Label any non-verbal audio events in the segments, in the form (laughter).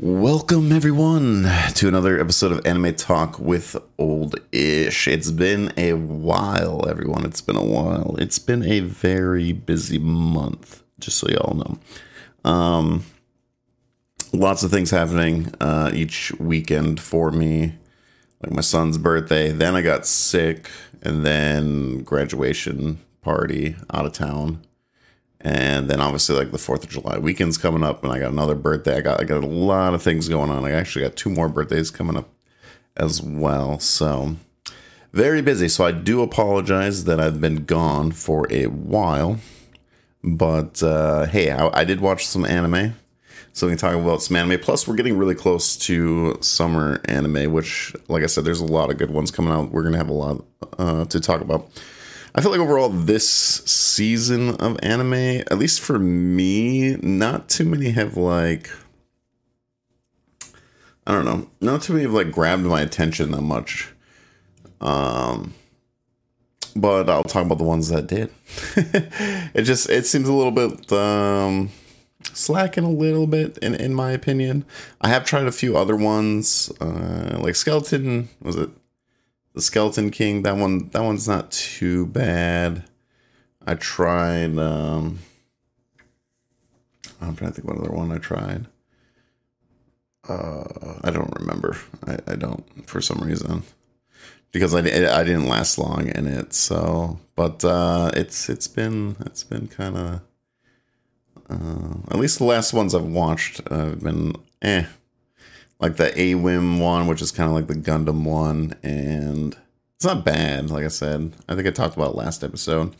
Welcome everyone to another episode of Anime Talk with Old Ish. It's been a while, everyone. It's been a while. It's been a very busy month, just so y'all know. Um, lots of things happening uh, each weekend for me, like my son's birthday. Then I got sick, and then graduation party out of town and then obviously like the Fourth of July weekend's coming up, and I got another birthday. I got I got a lot of things going on. I actually got two more birthdays coming up as well. So very busy. So I do apologize that I've been gone for a while, but uh, hey, I, I did watch some anime. So we can talk about some anime. Plus, we're getting really close to summer anime, which, like I said, there's a lot of good ones coming out. We're gonna have a lot uh, to talk about. I feel like overall this season of anime, at least for me, not too many have like I don't know, not too many have like grabbed my attention that much. Um but I'll talk about the ones that did. (laughs) it just it seems a little bit um slacking a little bit in in my opinion. I have tried a few other ones uh like Skeleton was it the Skeleton King. That one that one's not too bad. I tried. Um, I'm trying to think what other one I tried. Uh, I don't remember. I, I don't for some reason because I, I didn't last long in it. So, but uh, it's it's been it's been kind of uh, at least the last ones I've watched uh, have been eh like the AWIM one, which is kind of like the Gundam one, and it's not bad. Like I said, I think I talked about last episode,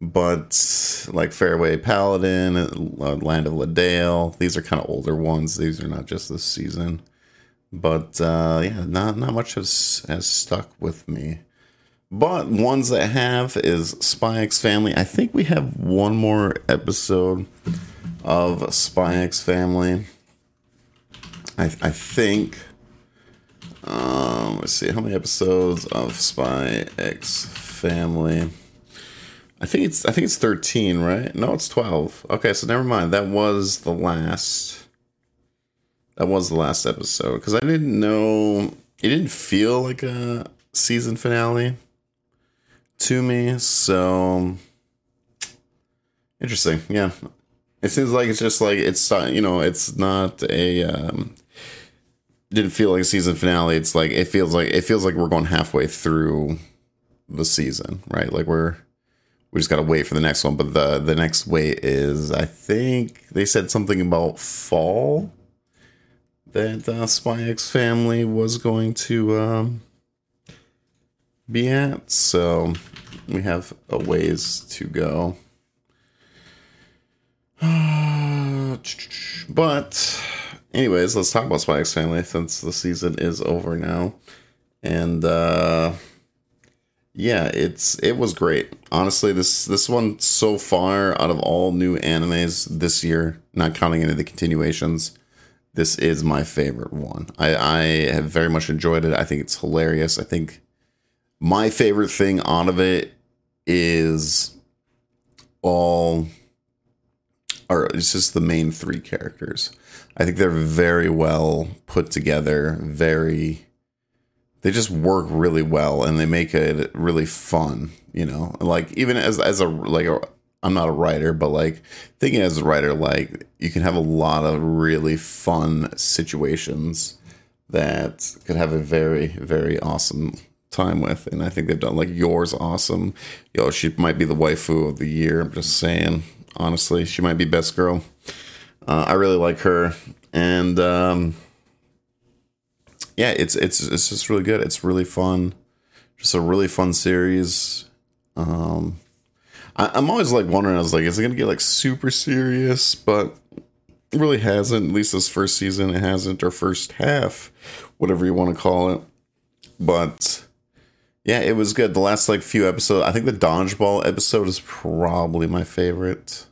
but like Faraway Paladin, uh, Land of Leadale, these are kind of older ones. These are not just this season, but uh, yeah, not not much has has stuck with me. But ones that have is Spy X Family. I think we have one more episode of Spy X Family I, I think. Um, let's see how many episodes of Spy X Family. I think it's I think it's thirteen, right? No, it's twelve. Okay, so never mind. That was the last. That was the last episode because I didn't know. It didn't feel like a season finale to me. So interesting. Yeah, it seems like it's just like it's you know it's not a um, didn't feel like a season finale. It's like it feels like it feels like we're going halfway through the season, right? Like we're we just got to wait for the next one. But the the next wait is I think they said something about fall that uh, Spy X Family was going to um, be at. So we have a ways to go. (sighs) but anyways, let's talk about X Family since the season is over now. And uh yeah, it's it was great. Honestly, this this one so far out of all new animes this year, not counting any of the continuations, this is my favorite one. I, I have very much enjoyed it. I think it's hilarious. I think my favorite thing out of it is all or it's just the main three characters. I think they're very well put together, very they just work really well and they make it really fun, you know. Like even as as a like I'm not a writer, but like thinking as a writer, like you can have a lot of really fun situations that could have a very, very awesome time with. And I think they've done like Yor's awesome. Yo, she might be the waifu of the year. I'm just saying honestly. She might be best girl. Uh, I really like her, and um, yeah, it's it's it's just really good. It's really fun, just a really fun series. Um, I, am always like wondering. I was like, is it gonna get like super serious? But it really hasn't. At least this first season, it hasn't, or first half, whatever you want to call it. But yeah, it was good. The last like few episodes, I think the dodgeball episode is probably my favorite.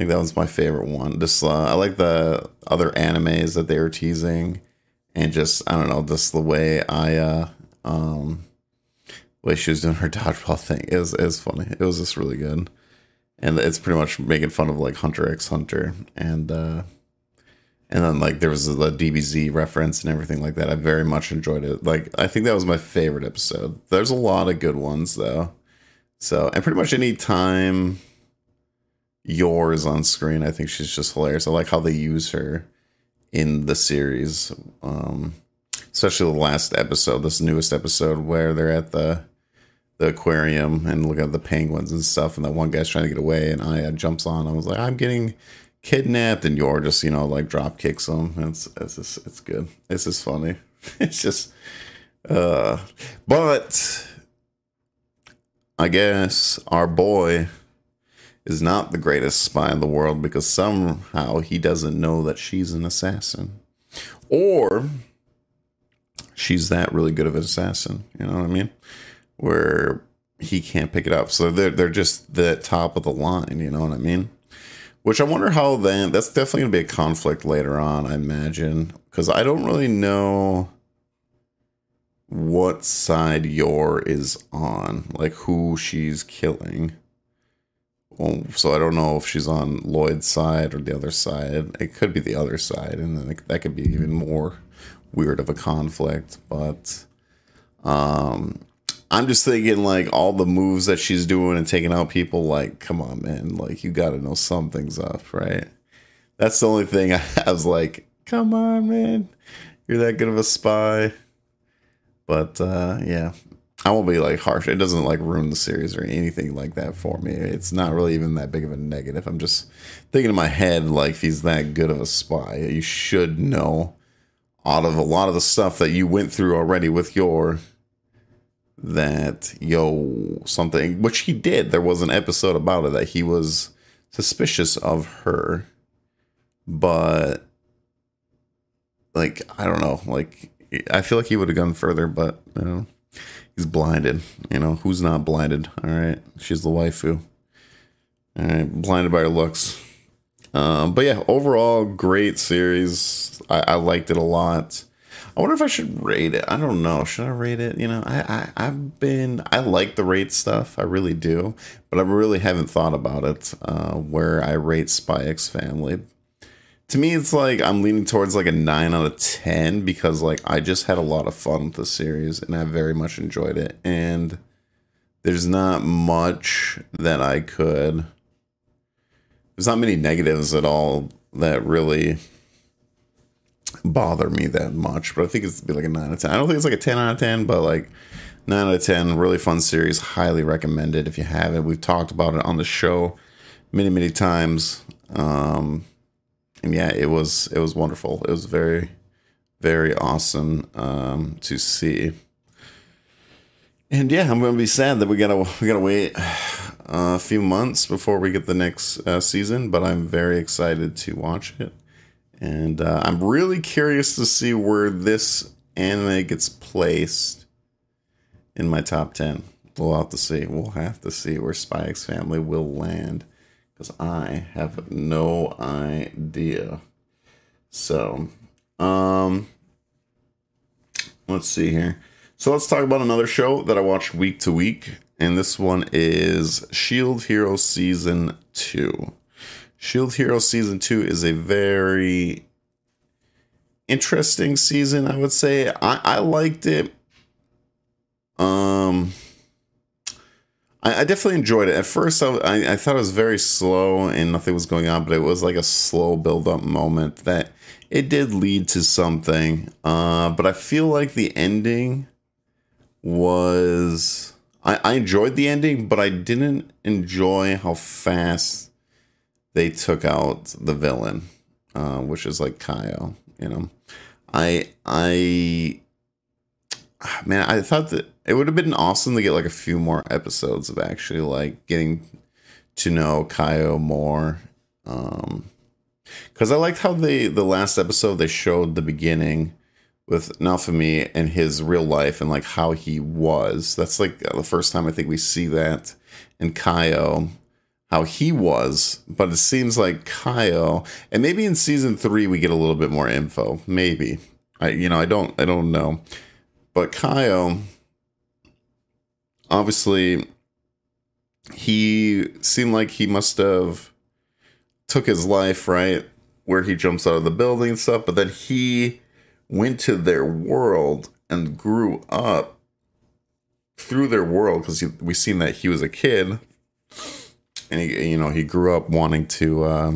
Think that was my favorite one. Just uh, I like the other animes that they were teasing, and just I don't know, just the way I uh um way she was doing her (laughs) dodgeball thing is is funny. It was just really good, and it's pretty much making fun of like Hunter X Hunter, and uh and then like there was the DBZ reference and everything like that. I very much enjoyed it. Like I think that was my favorite episode. There's a lot of good ones though. So and pretty much any time Yor is on screen, I think she's just hilarious. I like how they use her in the series. Um especially the last episode, this newest episode where they're at the the aquarium and look at the penguins and stuff, and that one guy's trying to get away, and Anya jumps on. I was like, I'm getting kidnapped, and Yor just you know like drop kicks him. It's it's just it's good. It's just funny. (laughs) It's just, uh, but I guess our boy is not the greatest spy in the world because somehow he doesn't know that she's an assassin, or she's that really good of an assassin. You know what I mean? Where he can't pick it up. So they're they're just the top of the line. You know what I mean? Which I wonder how then that's definitely gonna be a conflict later on. I imagine because I don't really know what side Yor is on, like who she's killing. So I don't know if she's on Lloyd's side or the other side. It could be the other side, and then that could be even more weird of a conflict. But um, I'm just thinking like all the moves that she's doing and taking out people. Like, come on, man! Like you got to know something's up, right? That's the only thing I, (laughs) I was like, come on, man! You're that good of a spy. But uh, yeah, I won't be like harsh. It doesn't like ruin the series or anything like that for me. It's not really even that big of a negative. I'm just thinking in my head like he's that good of a spy, you should know out of a lot of the stuff that you went through already with your that yo something which he did there was an episode about it that he was suspicious of her but like i don't know like i feel like he would have gone further but you know he's blinded you know who's not blinded all right she's the waifu all right blinded by her looks um, but yeah overall great series I, I liked it a lot I wonder if I should rate it. I don't know. Should I rate it? You know, I, I I've been I like the rate stuff. I really do, but I really haven't thought about it. Uh, where I rate Spy X Family. To me, it's like I'm leaning towards like a nine out of ten because like I just had a lot of fun with the series and I very much enjoyed it. And there's not much that I could. There's not many negatives at all that really bother me that much, but I think it's be like a nine out of ten. I don't think it's like a ten out of ten, but like nine out of ten. Really fun series. Highly recommended if you haven't. We've talked about it on the show many, many times. Um, and yeah, it was it was wonderful. It was very, very awesome um, to see. And yeah, I'm gonna be sad that we gotta we gotta wait a few months before we get the next uh, season, but I'm very excited to watch it. And uh, I'm really curious to see where this anime gets placed in my top 10. We'll have to see. We'll have to see where X Family will land because I have no idea. So, um, let's see here. So let's talk about another show that I watched week to week, and this one is Shield Hero Season 2. Shield Hero Season 2 is a very interesting season, I would say. I, I liked it. Um, I, I definitely enjoyed it. At first, I, I, thought it was very slow and nothing was going on, but it was like a slow build up moment that it did lead to something. Uh, but I feel like the ending was. I, I enjoyed the ending, but I didn't enjoy how fast they took out the villain, uh, which is like Kyo. You know, I I man, I thought that it would have been awesome to get like a few more episodes of actually like getting to know Kyo more. Um, because I liked how they the last episode they showed the beginning with Naofumi and his real life and like how he was. That's like the first time I think we see that in Kyo how he was, but it seems like Kyo, and maybe in season three we get a little bit more info. Maybe I, you know, I don't, I don't know, but Kyo, obviously, he seemed like he must have took his life right where he jumps out of the building and stuff, but then he went to their world and grew up through their world because we seen that he was a kid and he you know he grew up wanting to uh,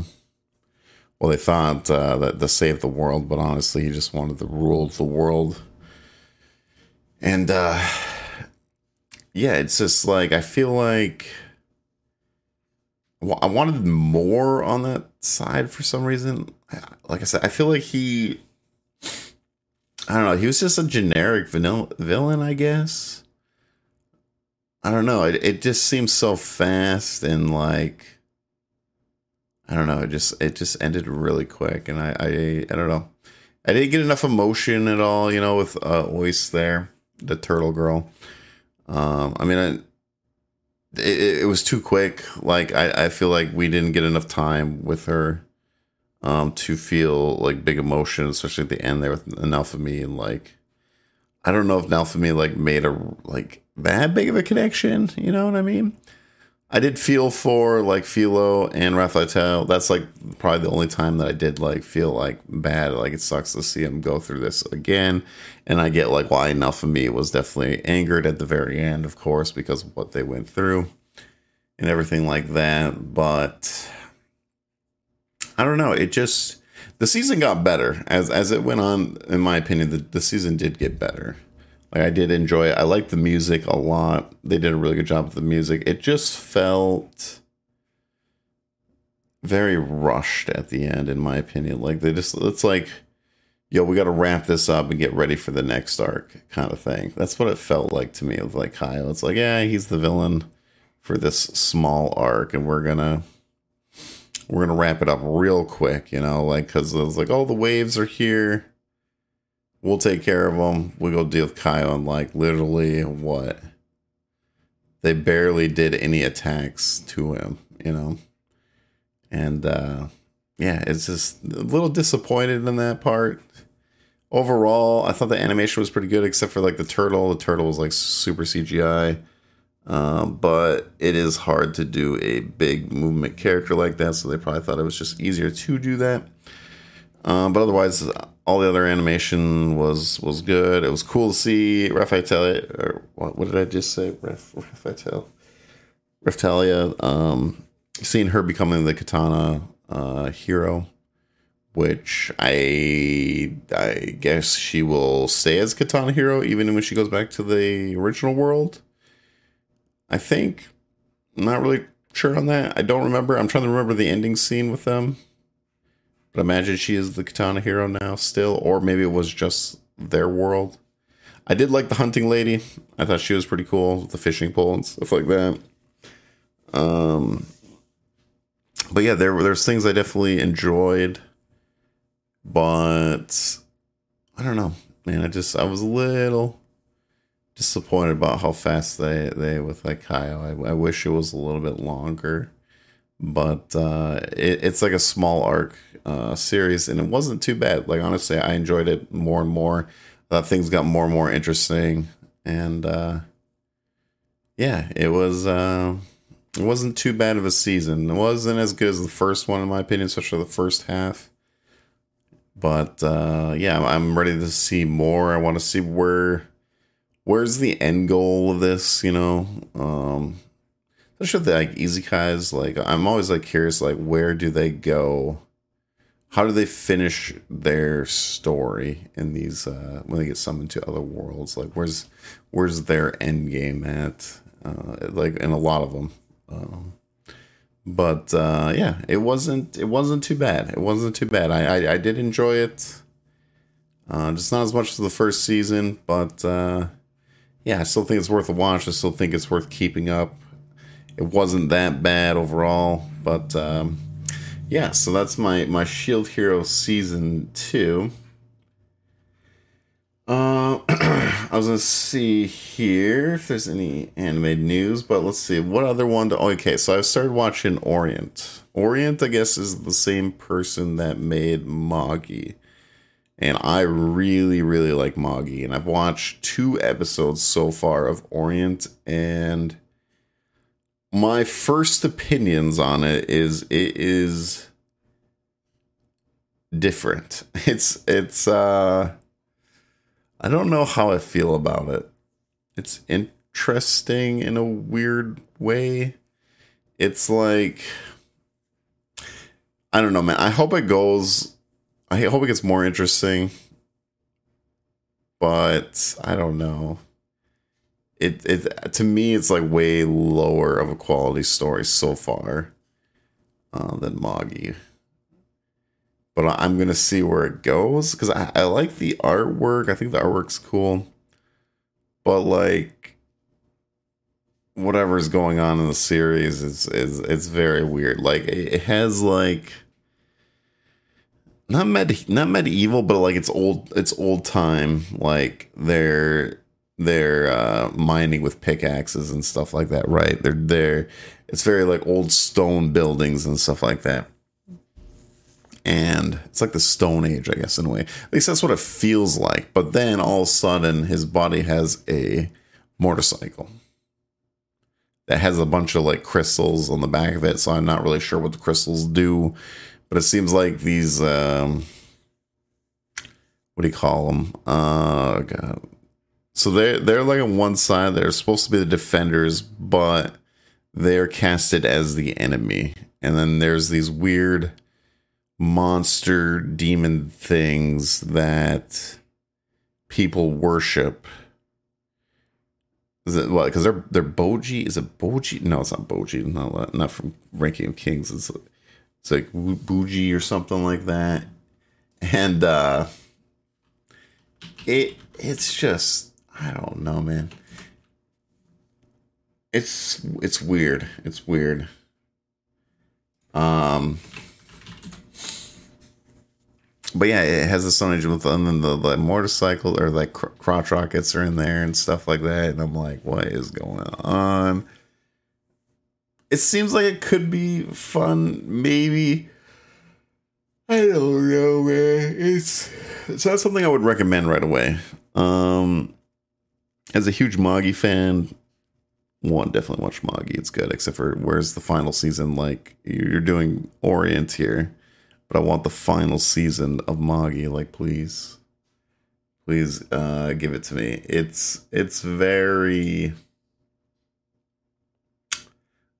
well they thought uh, that to save the world but honestly he just wanted to rule the world. And uh yeah it's just like i feel like I wanted more on that side for some reason. Like I said, I feel like he, I don't know, he was just a generic vanilla villain, I guess. I don't know. It, it just seems so fast and like, I don't know. It just it just ended really quick, and I I, I don't know. I didn't get enough emotion at all, you know, with uh, Ost there, the turtle girl. Um, I mean, I, it, it, was too quick. Like I, I feel like we didn't get enough time with her um, to feel like big emotion, especially at the end there with Naofumi and like I don't know if Naofumi like made a like that big of a connection. You know what I mean? I did feel for like Filo and Rafael. That's like probably the only time that I did like feel like bad. Like it sucks to see him go through this again. And I get like why Naofumi was definitely angered at the very end, of course, because of what they went through and everything like that. But I don't know. It just the season got better as as it went on. In my opinion, the, the season did get better. Like I did enjoy it. I liked the music a lot. They did a really good job with the music. It just felt very rushed at the end, in my opinion. Like they just it's like, yo, we gotta wrap this up and get ready for the next arc kind of thing. That's what it felt like to me with like Kyo. It's like, yeah, he's the villain for this small arc, and we're gonna we're gonna wrap it up real quick, you know, like because it was like, oh, the waves are here We'll take care of them. We go deal with Kyo. Like literally, what? They barely did any attacks to him, you know. And uh yeah, it's just a little disappointed in that part. Overall, I thought the animation was pretty good, except for like the turtle. The turtle was like super CGI. Um, but it is hard to do a big movement character like that, so they probably thought it was just easier to do that. Um, but otherwise, all the other animation was was good. It was cool to see Rafael. Or what, what did I just say? Rafael. Raphtalia. Um, seeing her becoming the katana uh, hero, which I I guess she will stay as katana hero even when she goes back to the original world. I think. I'm not really sure on that. I don't remember. I'm trying to remember the ending scene with them. But imagine she is the katana hero now still, or maybe it was just their world. I did like the hunting lady. I thought she was pretty cool with the fishing pole and stuff like that. Um, but yeah, there there's things I definitely enjoyed, but I don't know, man. I just I was a little disappointed about how fast they they with like Kyo. I, I wish it was a little bit longer but uh, it, it's like a small arc uh, series, and it wasn't too bad. Like honestly, I enjoyed it more and more. Uh, things got more and more interesting, and uh, yeah, it was. Uh, it wasn't too bad of a season. It wasn't as good as the first one, in my opinion, especially the first half. But uh, yeah, I'm ready to see more. I want to see where where's the end goal of this. You know, um, especially with like isekais like i'm always like curious like where do they go? How do they finish their story in these uh when they get summoned to other worlds? Like where's where's their end game at? Uh like in a lot of them. Um but uh yeah it wasn't it wasn't too bad. It wasn't too bad. I i, I did enjoy it. Uh just not as much as the first season but uh yeah i still think it's worth a watch. I still think it's worth keeping up it wasn't that bad overall. But um, yeah, so that's my my Shield Hero season two. Uh, (clears throat) I was gonna see here if there's any anime news, but let's see what other one. To, okay, so I started watching Orient. Orient, I guess, is the same person that made Magi, and I really, really like Magi. And I've watched two episodes so far of Orient, and my first opinions on it is it is different. (laughs) It's it's uh I don't know how I feel about it. It's interesting in a weird way. It's like I don't know, man. I hope it goes I hope it gets more interesting. But I don't know. It it to me it's like way lower of a quality story so far uh, than Magi but I'm gonna see where it goes because I, I like the artwork. I think the artwork's cool, but like whatever's going on in the series is is it's very weird. Like it, has like not med not medieval, but like it's old it's old time. Like they're they're uh, mining with pickaxes and stuff like that, right? They're there. It's very like old stone buildings and stuff like that and it's like the Stone Age, I guess, in a way. At least that's what it feels like. But then all of a sudden, his body has a motorcycle that has a bunch of like crystals on the back of it. So I'm not really sure what the crystals do, but it seems like these. Um, what do you call them? Uh, God. So they're they're like on one side. They're supposed to be the defenders, but they're casted as the enemy. And then there's these weird monster demon things that people worship. Is it what? Because they're they're Boji. Is it Boji? No, it's not Boji. Not not from Ranking of Kings. It's it's like Bougie or something like that. And uh it it's just I don't know, man. It's it's weird. It's weird. Um but yeah, it has Stone Age with and then the, the motorcycle or like cr- crotch rockets are in there and stuff like that. And I'm like, what is going on? It seems like it could be fun, maybe. I don't know, man. It's it's not something I would recommend right away. Um, as a huge Magi fan, one definitely watch Magi. It's good, except for where's the final season? Like you're doing Orient here but I want the final season of Magi. Like, please, please uh, give it to me. It's it's very.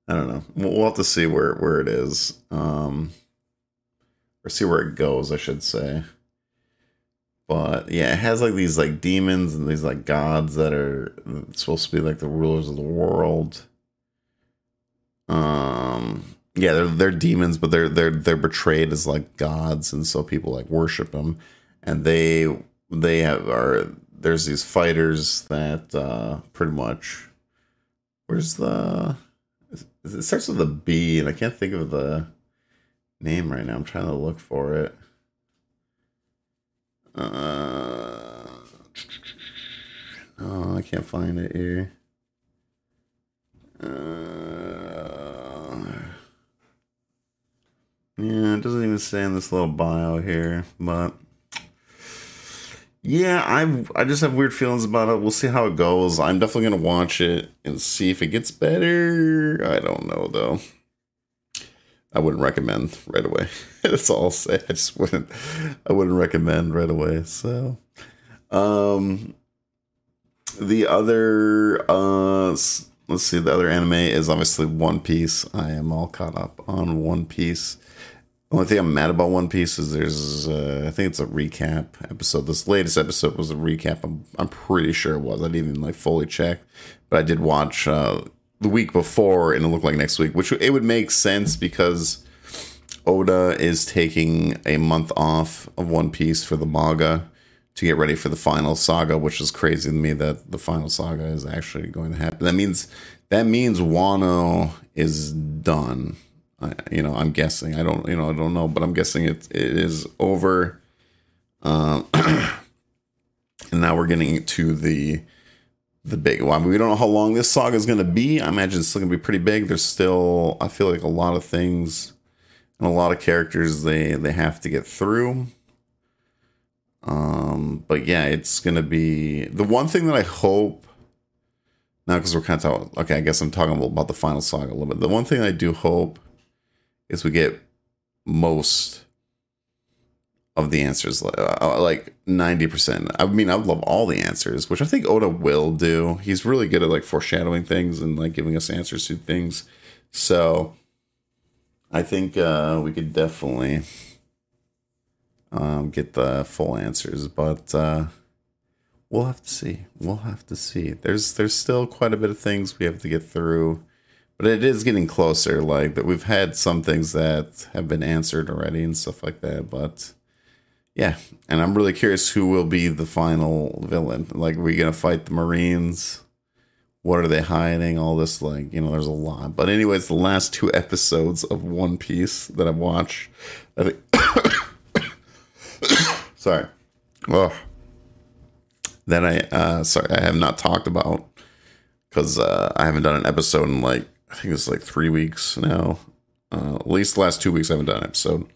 I don't know. We'll have to see where where it is, um, or see where it goes. I should say. But yeah, it has like these like demons and these like gods that are supposed to be like the rulers of the world. Um, yeah, they're they're demons, but they're they're they're portrayed as like gods, and so people like worship them, and they they have are there's these fighters that uh pretty much where's the it starts with a B, and I can't think of the name right now. I'm trying to look for it. Uh, oh, I can't find it here. Uh, yeah, it doesn't even say in this little bio here, but yeah, I I just have weird feelings about it. We'll see how it goes. I'm definitely gonna watch it and see if it gets better. I don't know though. I wouldn't recommend right away. (laughs) That's all I'll say. I just wouldn't. I wouldn't recommend right away. So, um, the other uh, let's see. The other anime is obviously One Piece. I am all caught up on One Piece. The only thing I'm mad about One Piece is there's, uh, I think it's a recap episode. This latest episode was a recap. I'm, I'm pretty sure it was. I didn't even like fully check, but I did watch uh, the week before, and it looked like next week, which it would make sense because Oda is taking a month off of One Piece for the manga to get ready for the final saga, which is crazy to me that the final saga is actually going to happen. That means that means Wano is done I, you know, I'm guessing. I don't, you know, I don't know, but I'm guessing it it is over. Um, (clears throat) and now we're getting to the the big one. We don't know how long this saga is going to be. I imagine it's still going to be pretty big. There's still, I feel like a lot of things and a lot of characters they they have to get through. Um, but yeah, it's going to be the one thing that I hope now because we're kind of talking. Okay, I guess I'm talking about the final saga a little bit. The one thing I do hope is we get most of the answers, uh, like ninety percent. I mean, I would love all the answers, which I think Oda will do. He's really good at like foreshadowing things and like giving us answers to things. So I think uh, we could definitely um, get the full answers, but uh, we'll have to see. We'll have to see. There's there's still quite a bit of things we have to get through, but it is getting closer. Like that, we've had some things that have been answered already and stuff like that. But yeah, and I'm really curious who will be the final villain. Like, are we gonna fight the Marines? What are they hiding? All this, like, you know, there's a lot. But anyways, the last two episodes of One Piece that I've watched, I think. (coughs) sorry. Oh that I uh sorry I have not talked about because uh, I haven't done an episode in like I think it's like three weeks now. Uh, at least the last two weeks I haven't done an episode.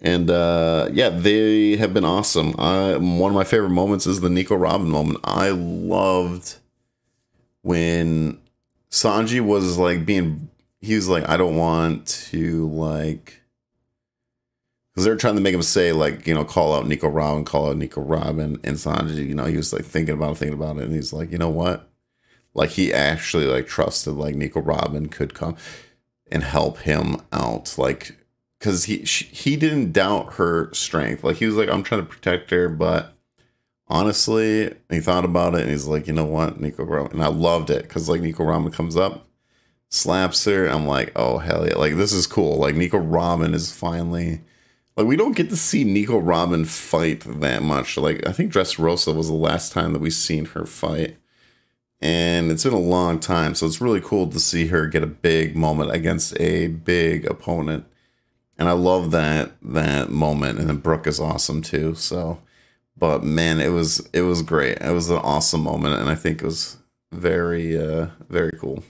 And uh, yeah, they have been awesome. I, one of my favorite moments is the Nico Robin moment. I loved when Sanji was like being, he was like, I don't want to like because they're trying to make him say like you know call out Nico Robin, call out Nico Robin, and Sanji, you know, he was like thinking about it, thinking about it, and he's like, you know what, like he actually like trusted like Nico Robin could come and help him out, like because he she, he didn't doubt her strength, like he was like I'm trying to protect her, but honestly, he thought about it and he's like, you know what, Nico Robin, and I loved it because like Nico Robin comes up, slaps her, I'm like, oh hell yeah, like this is cool, like Nico Robin is finally like we don't get to see Nico Robin fight that much. Like I think Dressrosa was the last time that we've seen her fight. And it's been a long time, so it's really cool to see her get a big moment against a big opponent. And I love that that moment. And then Brook is awesome too. So but man, it was it was great. It was an awesome moment and I think it was very uh very cool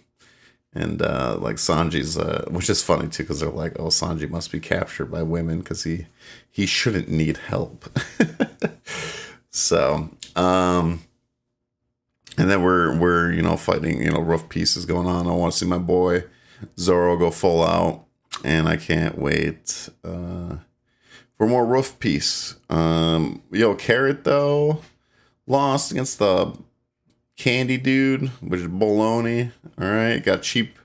and uh, like Sanji's, uh, which is funny too, because they're like, "Oh, Sanji must be captured by women because he he shouldn't need help." (laughs) so, um, and then we're we're you know fighting, you know, rough pieces going on. I want to see my boy Zoro go full out, and I can't wait uh, for more roof piece. Um, yo, Carrot though lost against the Candy Dude, which is baloney. All right, got cheap,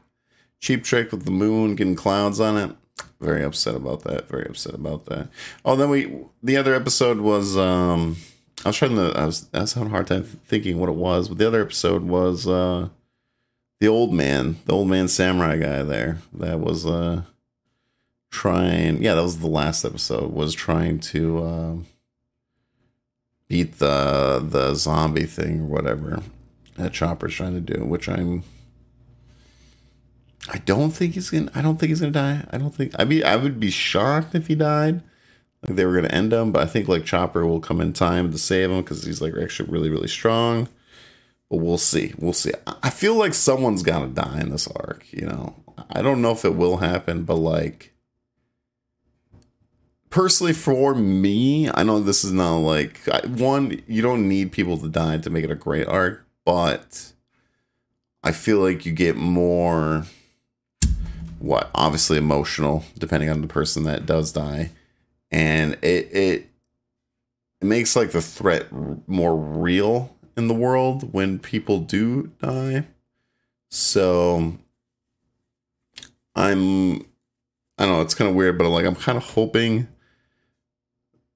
cheap trick with the moon getting clouds on it. Very upset about that. Very upset about that. Oh, then we the other episode was um I was trying to I was I was having a hard time thinking what it was, but the other episode was uh the old man, the old man samurai guy there. That was uh trying yeah, that was the last episode, was trying to uh, beat the the zombie thing or whatever that Chopper's trying to do, which I'm. I don't think he's gonna. I don't think he's gonna die. I don't think. I mean, I would be shocked if he died. Like they were gonna end him, but I think like Chopper will come in time to save him because he's like actually really really strong. But we'll see. We'll see. I feel like someone's gotta die in this arc. You know, I don't know if it will happen, but like personally for me i know this is not like one you don't need people to die to make it a great arc but I feel like you get more what obviously emotional depending on the person that does die. And it it it makes like the threat more real in the world when people do die. So i'm i don't know it's kind of weird but like i'm kind of hoping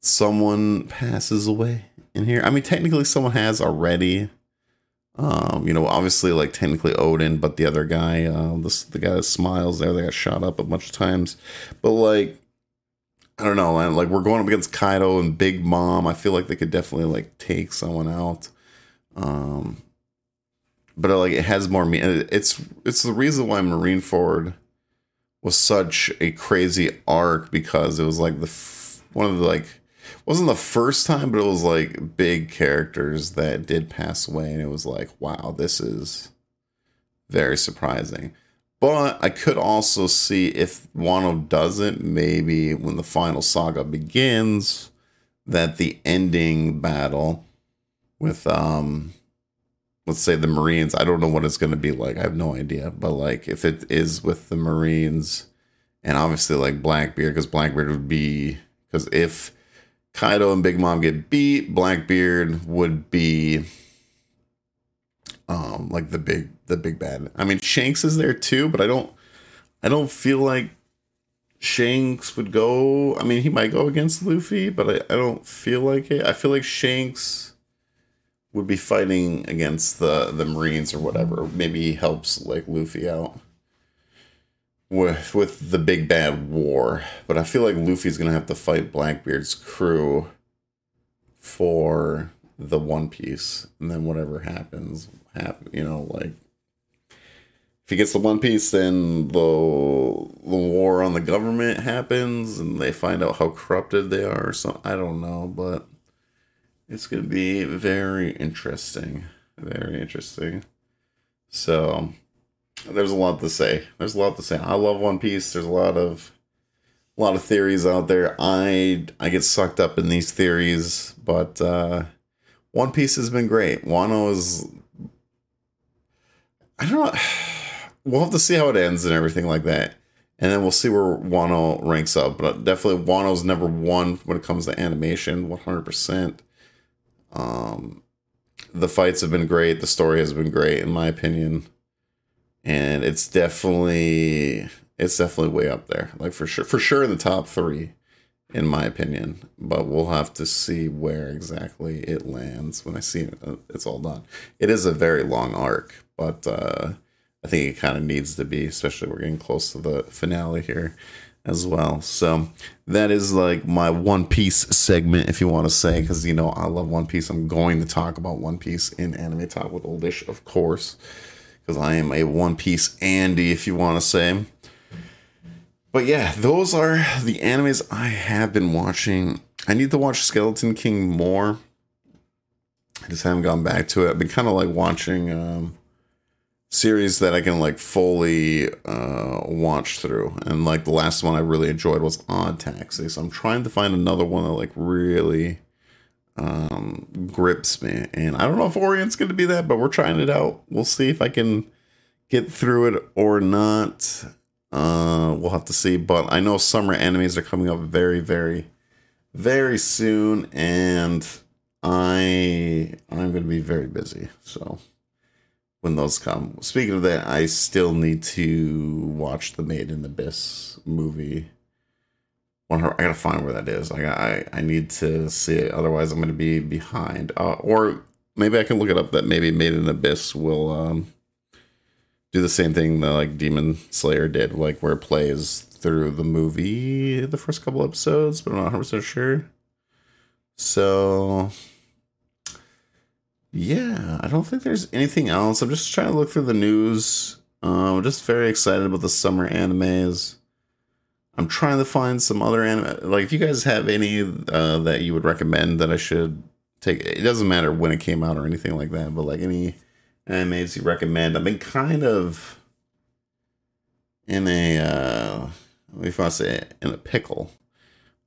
someone passes away in here i mean technically someone has already um, you know, obviously like technically Oden, but the other guy, uh, this the guy that smiles there, they got shot up a bunch of times. But like, I don't know, man. Like we're going up against Kaido and Big Mom. I feel like they could definitely like take someone out. Um, but like it has more me. It's it's the reason why Marine Marineford was such a crazy arc because it was like the f- one of the like wasn't the first time, but it was like big characters that did pass away, and it was like, wow, this is very surprising. But I could also see if Wano doesn't, maybe when the final saga begins, that the ending battle with um let's say the Marines, I don't know what it's gonna be like. I have no idea. But like if it is with the Marines and obviously like Blackbeard, because Blackbeard would be because if Kaido and Big Mom get beat. Blackbeard would be um like the big the big bad. I mean Shanks is there too, but I don't I don't feel like Shanks would go. I mean, he might go against Luffy, but I, I don't feel like it. I feel like Shanks would be fighting against the the Marines or whatever. Maybe he helps like Luffy out with with the big bad war. But I feel like Luffy's gonna have to fight Blackbeard's crew for the One Piece, and then whatever happens, happen. You know, like if he gets the One Piece, then the the war on the government happens, and they find out how corrupted they are. So I don't know, but it's gonna be very interesting, very interesting. So there's a lot to say. There's a lot to say. I love One Piece. There's a lot of a lot of theories out there. I I get sucked up in these theories, but uh One Piece has been great. Wano is I don't know. (sighs) We'll have to see how it ends and everything like that. And then we'll see where Wano ranks up. But definitely Wano's number one when it comes to animation, 100%. Um, the fights have been great. The story has been great, in my opinion and it's definitely it's definitely way up there. Like for sure for sure in the top three in my opinion. But we'll have to see where exactly it lands when i see it, uh, it's all done. It is a very long arc but uh i think it kind of needs to be especially we're getting close to the finale here as well. So that is like my one piece segment if you want to say because you know i love one piece. I'm going to talk about one piece in anime talk with oldish of course because I am a One Piece Andy, if you want to say. But yeah, those are the animes I have been watching. I need to watch Skeleton King more. I just haven't gone back to it. I've been kind of like watching um, series that I can like fully uh, watch through. And like the last one I really enjoyed was Odd Taxi. So I'm trying to find another one that like really um, grips me. And I don't know if Orient's going to be that, but we're trying it out. We'll see if I can get through it or not. Uh, we'll have to see. But I know summer animes are coming up very, very, very soon, and I I'm going to be very busy. So when those come, speaking of that, I still need to watch the Made in Abyss movie I gotta find where that is. Like I, I need to see it. Otherwise, I'm gonna be behind. Uh, or maybe I can look it up. That maybe Made in Abyss will um, do the same thing that like Demon Slayer did, like where it plays through the movie the first couple episodes, but I'm not 100 percent sure. So yeah, I don't think there's anything else. I'm just trying to look through the news. Uh, I'm just very excited about the summer animes. I'm trying to find some other anime. Like, if you guys have any uh, that you would recommend that I should take, it doesn't matter when it came out or anything like that, but like any animes you recommend. I've been kind of in a, uh, if I say in a pickle,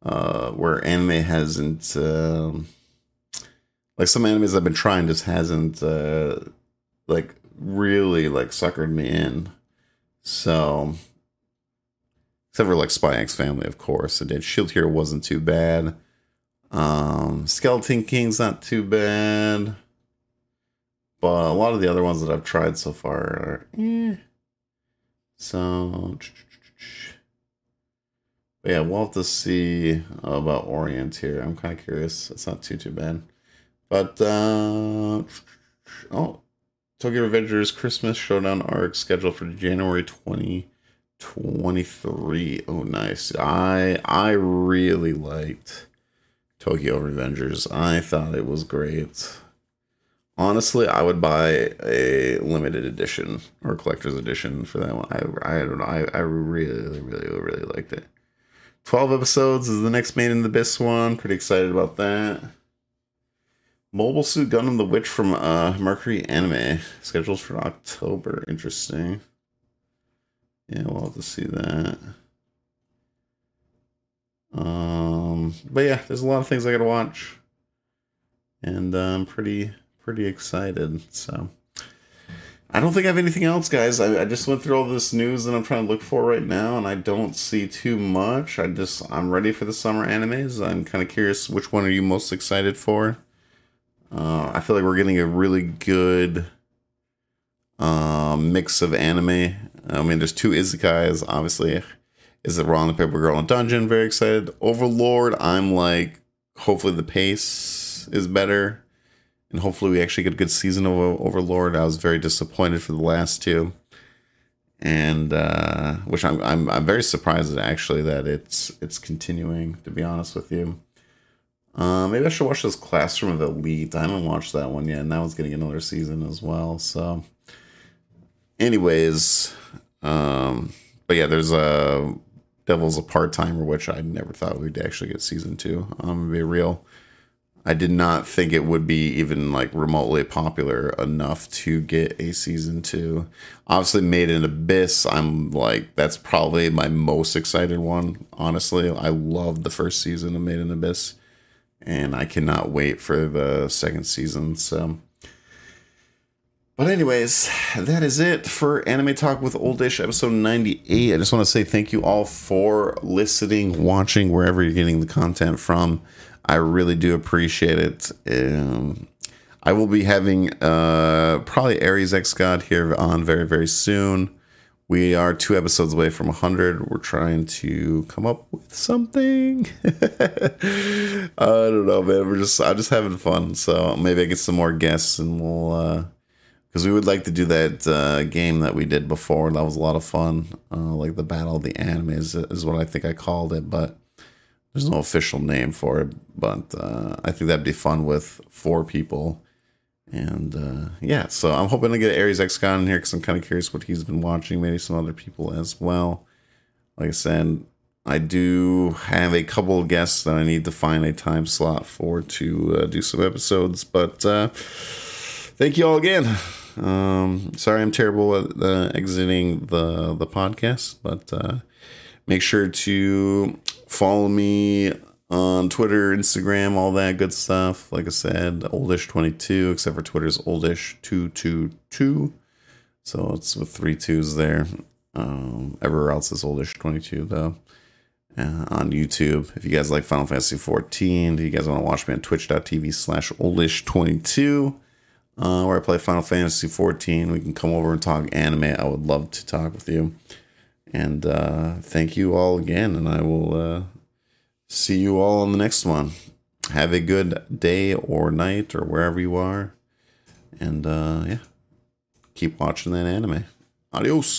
uh, where anime hasn't, uh, like some animes I've been trying just hasn't, uh, like really like suckered me in. So Except for like Spy X Family, of course. It did. Shield Hero wasn't too bad. Um, Skeleton King's not too bad. But a lot of the other ones that I've tried so far are eh. So but yeah, we'll have to see about Orient here. I'm kind of curious. It's not too too bad. But uh oh Tokyo Revengers Christmas Showdown arc scheduled for January 20 23. Oh, nice. I I really liked Tokyo Revengers. I thought it was great. Honestly, I would buy a limited edition or collector's edition for that one. I, I don't know. I, I really, really, really liked it. 12 episodes is the next Made in the Abyss one. Pretty excited about that. Mobile Suit Gundam The Witch from uh, Mercury Anime. Schedules for October. Interesting. Yeah, we'll have to see that. Um, but yeah, there's a lot of things I gotta watch, and uh, I'm pretty pretty excited. So, I don't think I have anything else, guys. I, I just went through all this news that I'm trying to look for right now, and I don't see too much. I just I'm ready for the summer animes. I'm kind of curious which one are you most excited for. Uh, I feel like we're getting a really good uh, mix of anime. I mean, there's two izakayas, obviously. Is it wrong? The Paper Girl and Dungeon, very excited. Overlord, I'm like, hopefully the pace is better and hopefully we actually get a good season of Overlord. I was very disappointed for the last two, and uh, which I'm, I'm I'm very surprised actually that it's it's continuing. To be honest with you, uh, maybe I should watch this Classroom of Elite. I haven't watched that one yet, and that one's getting another season as well. So, anyways, um, but yeah, there's a Devil's a part timer, which I never thought we'd actually get season two. I'm um, gonna be real. I did not think it would be even like remotely popular enough to get a season two. Obviously, Made in Abyss, I'm like, that's probably my most excited one. Honestly, I loved the first season of Made in Abyss, and I cannot wait for the second season. So, but anyways, that is it for Anime Talk with Oldish episode 98. I just want to say thank you all for listening, watching, wherever you're getting the content from. I really do appreciate it. Um, I will be having uh, probably Aries X God here on very, very soon. We are two episodes away from 100. We're trying to come up with something. (laughs) I don't know, man. We're just, I'm just having fun. So maybe I get some more guests and we'll, uh, because we would like to do that uh, game that we did before. That was a lot of fun. Uh, like the Battle of the Animes is what I think I called it. But there's no official name for it, but uh, I think that'd be fun with four people. And uh, yeah, so I'm hoping to get Aries XCon in here because I'm kind of curious what he's been watching. Maybe some other people as well. Like I said, I do have a couple guests that I need to find a time slot for to uh, do some episodes. But uh, thank you all again. Um, sorry, I'm terrible at uh, exiting the the podcast, but uh, make sure to follow me on Twitter, Instagram, all that good stuff. Like I said, oldish22, except for Twitter's oldish222. So it's with three twos there. Um, everywhere else is oldish22 though. Uh, on YouTube. If you guys like Final Fantasy 14, if you guys want to watch me on twitch.tv slash oldish22, uh, where I play Final Fantasy 14, we can come over and talk anime. I would love to talk with you. And uh, thank you all again, and I will uh, see you all on the next one. Have a good day or night or wherever you are. And uh, yeah, keep watching that anime. Adios.